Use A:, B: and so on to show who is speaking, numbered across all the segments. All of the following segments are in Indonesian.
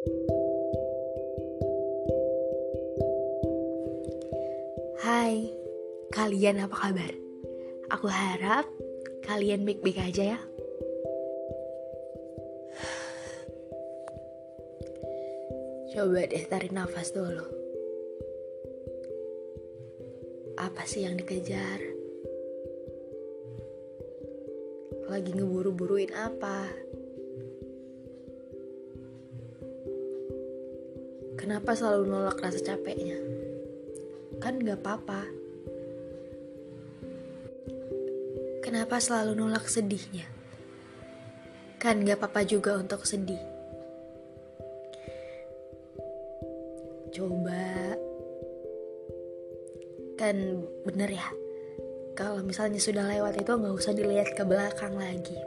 A: Hai, kalian apa kabar? Aku harap kalian baik-baik aja ya. Coba deh tarik nafas dulu. Apa sih yang dikejar? Lagi ngeburu-buruin apa? Kenapa selalu nolak rasa capeknya? Kan gak apa-apa. Kenapa selalu nolak sedihnya? Kan gak apa-apa juga untuk sedih. Coba kan bener ya kalau misalnya sudah lewat itu nggak usah dilihat ke belakang lagi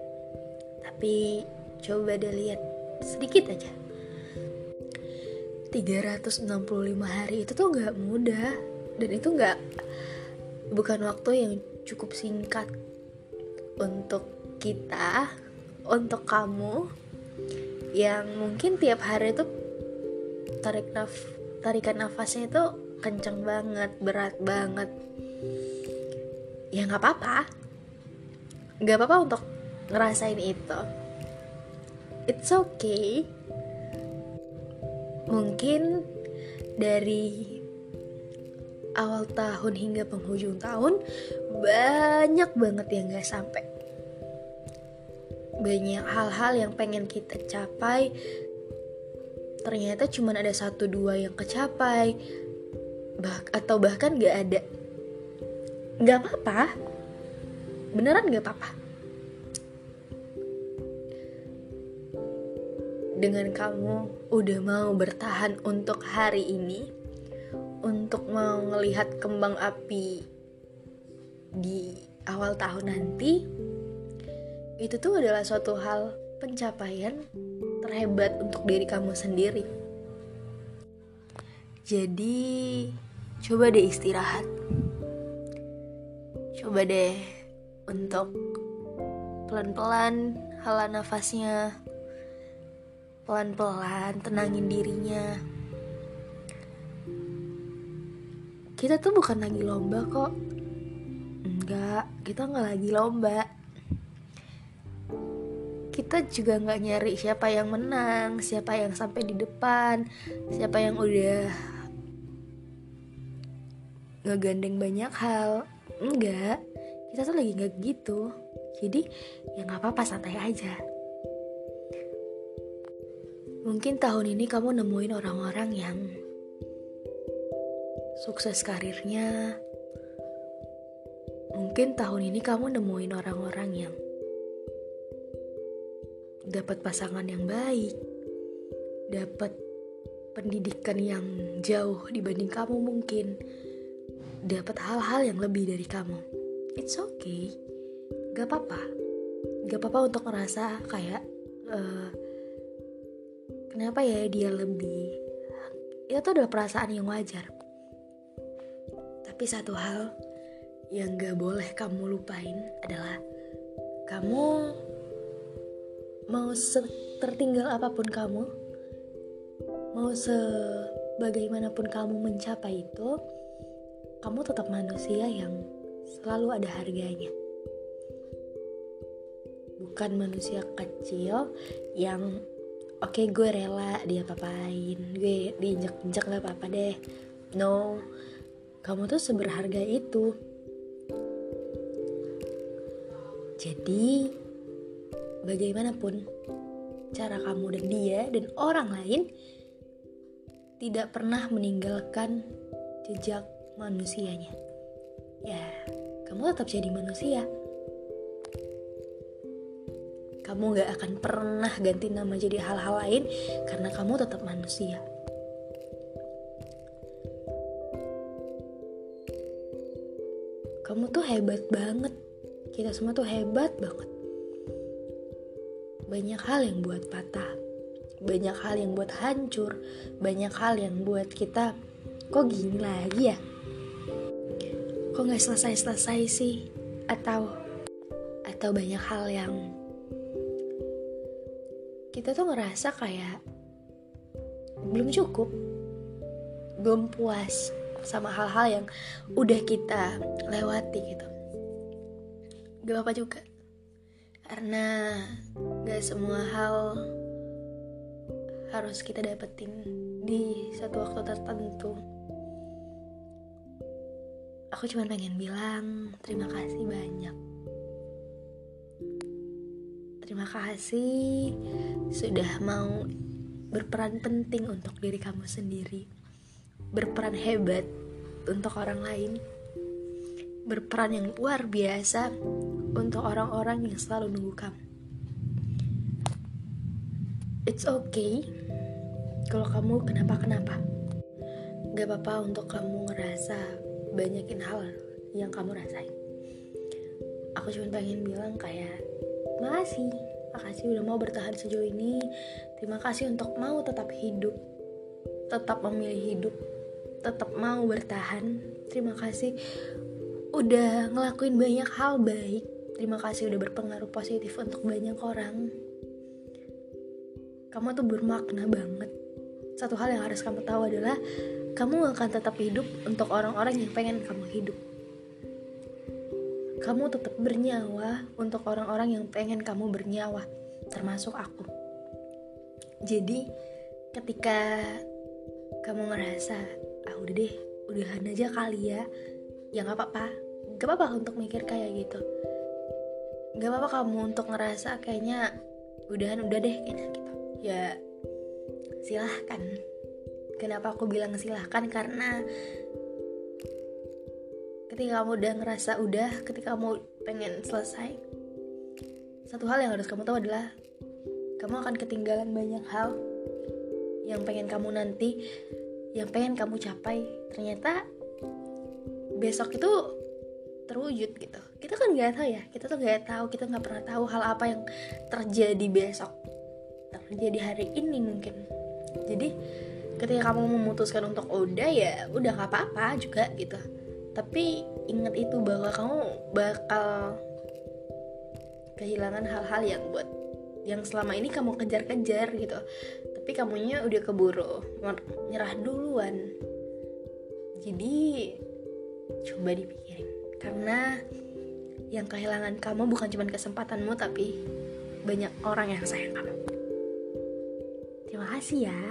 A: tapi coba deh lihat sedikit aja 365 hari itu tuh nggak mudah. Dan itu nggak bukan waktu yang cukup singkat untuk kita untuk kamu yang mungkin tiap hari itu tarik naf tarikan nafasnya itu kenceng banget berat banget. Ya nggak apa-apa. Nggak apa-apa untuk ngerasain itu. It's okay mungkin dari awal tahun hingga penghujung tahun banyak banget yang gak sampai. Banyak hal-hal yang pengen kita capai. Ternyata cuma ada satu dua yang kecapai. Bah atau bahkan gak ada. Gak apa-apa. Beneran gak apa-apa dengan kamu udah mau bertahan untuk hari ini untuk mau melihat kembang api di awal tahun nanti itu tuh adalah suatu hal pencapaian terhebat untuk diri kamu sendiri. Jadi coba deh istirahat. Coba deh untuk pelan-pelan hala nafasnya pelan-pelan tenangin dirinya. Kita tuh bukan lagi lomba kok. Enggak kita nggak lagi lomba. Kita juga nggak nyari siapa yang menang siapa yang sampai di depan siapa yang udah ngegandeng banyak hal. Enggak kita tuh lagi nggak gitu. Jadi ya nggak apa-apa santai aja mungkin tahun ini kamu nemuin orang-orang yang sukses karirnya. Mungkin tahun ini kamu nemuin orang-orang yang dapat pasangan yang baik dapat pendidikan yang jauh dibanding kamu mungkin dapat hal-hal yang lebih dari kamu. It's okay, gak apa-apa, gak apa-apa untuk ngerasa kayak uh, kenapa ya dia lebih. Itu adalah perasaan yang wajar. Tapi satu hal yang gak boleh kamu lupain adalah kamu mau tertinggal apa pun kamu, mau sebagaimanapun kamu mencapai itu, kamu tetap manusia yang selalu ada harganya. Bukan manusia kecil yang oke okay, gue rela dia papain, gue diinjek-injek gak apa-apa deh. No, kamu tuh seberharga itu. Jadi, bagaimanapun cara kamu dan dia dan orang lain tidak pernah meninggalkan jejak manusianya. Ya, kamu tetap jadi manusia. Kamu gak akan pernah ganti nama jadi hal-hal lain karena kamu tetap manusia. Kamu tuh hebat banget. Kita semua tuh hebat banget. Banyak hal yang buat patah. Banyak hal yang buat hancur. Banyak hal yang buat kita kok gini lagi ya? kok nggak selesai-selesai sih? Atau atau banyak hal yang kita tuh ngerasa kayak belum cukup belum puas sama hal-hal yang udah kita lewati gitu. Gak apa-apa juga karena gak semua hal harus kita dapetin di satu waktu tertentu. Aku cuma pengen bilang terima kasih banyak terima kasih sudah mau berperan penting untuk diri kamu sendiri. Berperan hebat untuk orang lain. Berperan yang luar biasa untuk orang-orang yang selalu nunggu kamu. It's okay kalau kamu kenapa-kenapa. Gak apa-apa untuk kamu ngerasa banyakin hal yang kamu rasain. Aku cuma pengen bilang kayak makasih. Makasih udah mau bertahan sejauh ini. Terima kasih untuk mau tetap hidup tetap memilih hidup tetap mau bertahan. Terima kasih udah ngelakuin banyak hal baik. Terima kasih udah berpengaruh positif untuk banyak orang. Kamu tuh bermakna banget. Satu hal yang harus kamu tahu adalah kamu akan tetap hidup untuk orang-orang yang pengen kamu hidup kamu tetap bernyawa untuk orang-orang yang pengen kamu bernyawa termasuk aku. Jadi ketika kamu ngerasa ah udah deh udahan aja kali ya ya nggak apa-apa. Gak apa-apa untuk mikir kayak gitu. Gak apa-apa kamu untuk ngerasa kayaknya udahan udah deh kayaknya gitu. Ya silahkan. Kenapa aku bilang silahkan? Karena ketika kamu udah ngerasa udah ketika kamu pengen selesai satu hal yang harus kamu tahu adalah kamu akan ketinggalan banyak hal yang pengen kamu nanti yang pengen kamu capai. Ternyata besok itu terwujud gitu. Kita kan nggak tahu ya kita tuh nggak tahu kita nggak pernah tahu hal apa yang terjadi besok terjadi hari ini mungkin. Jadi ketika kamu memutuskan untuk udah ya udah nggak apa-apa juga gitu tapi ingat itu bahwa kamu bakal kehilangan hal-hal yang buat yang selama ini kamu kejar-kejar gitu. Tapi kamunya udah keburu nyerah duluan. Jadi coba dipikirin. Karena yang kehilangan kamu bukan cuma kesempatanmu tapi banyak orang yang sayang kamu. Terima kasih ya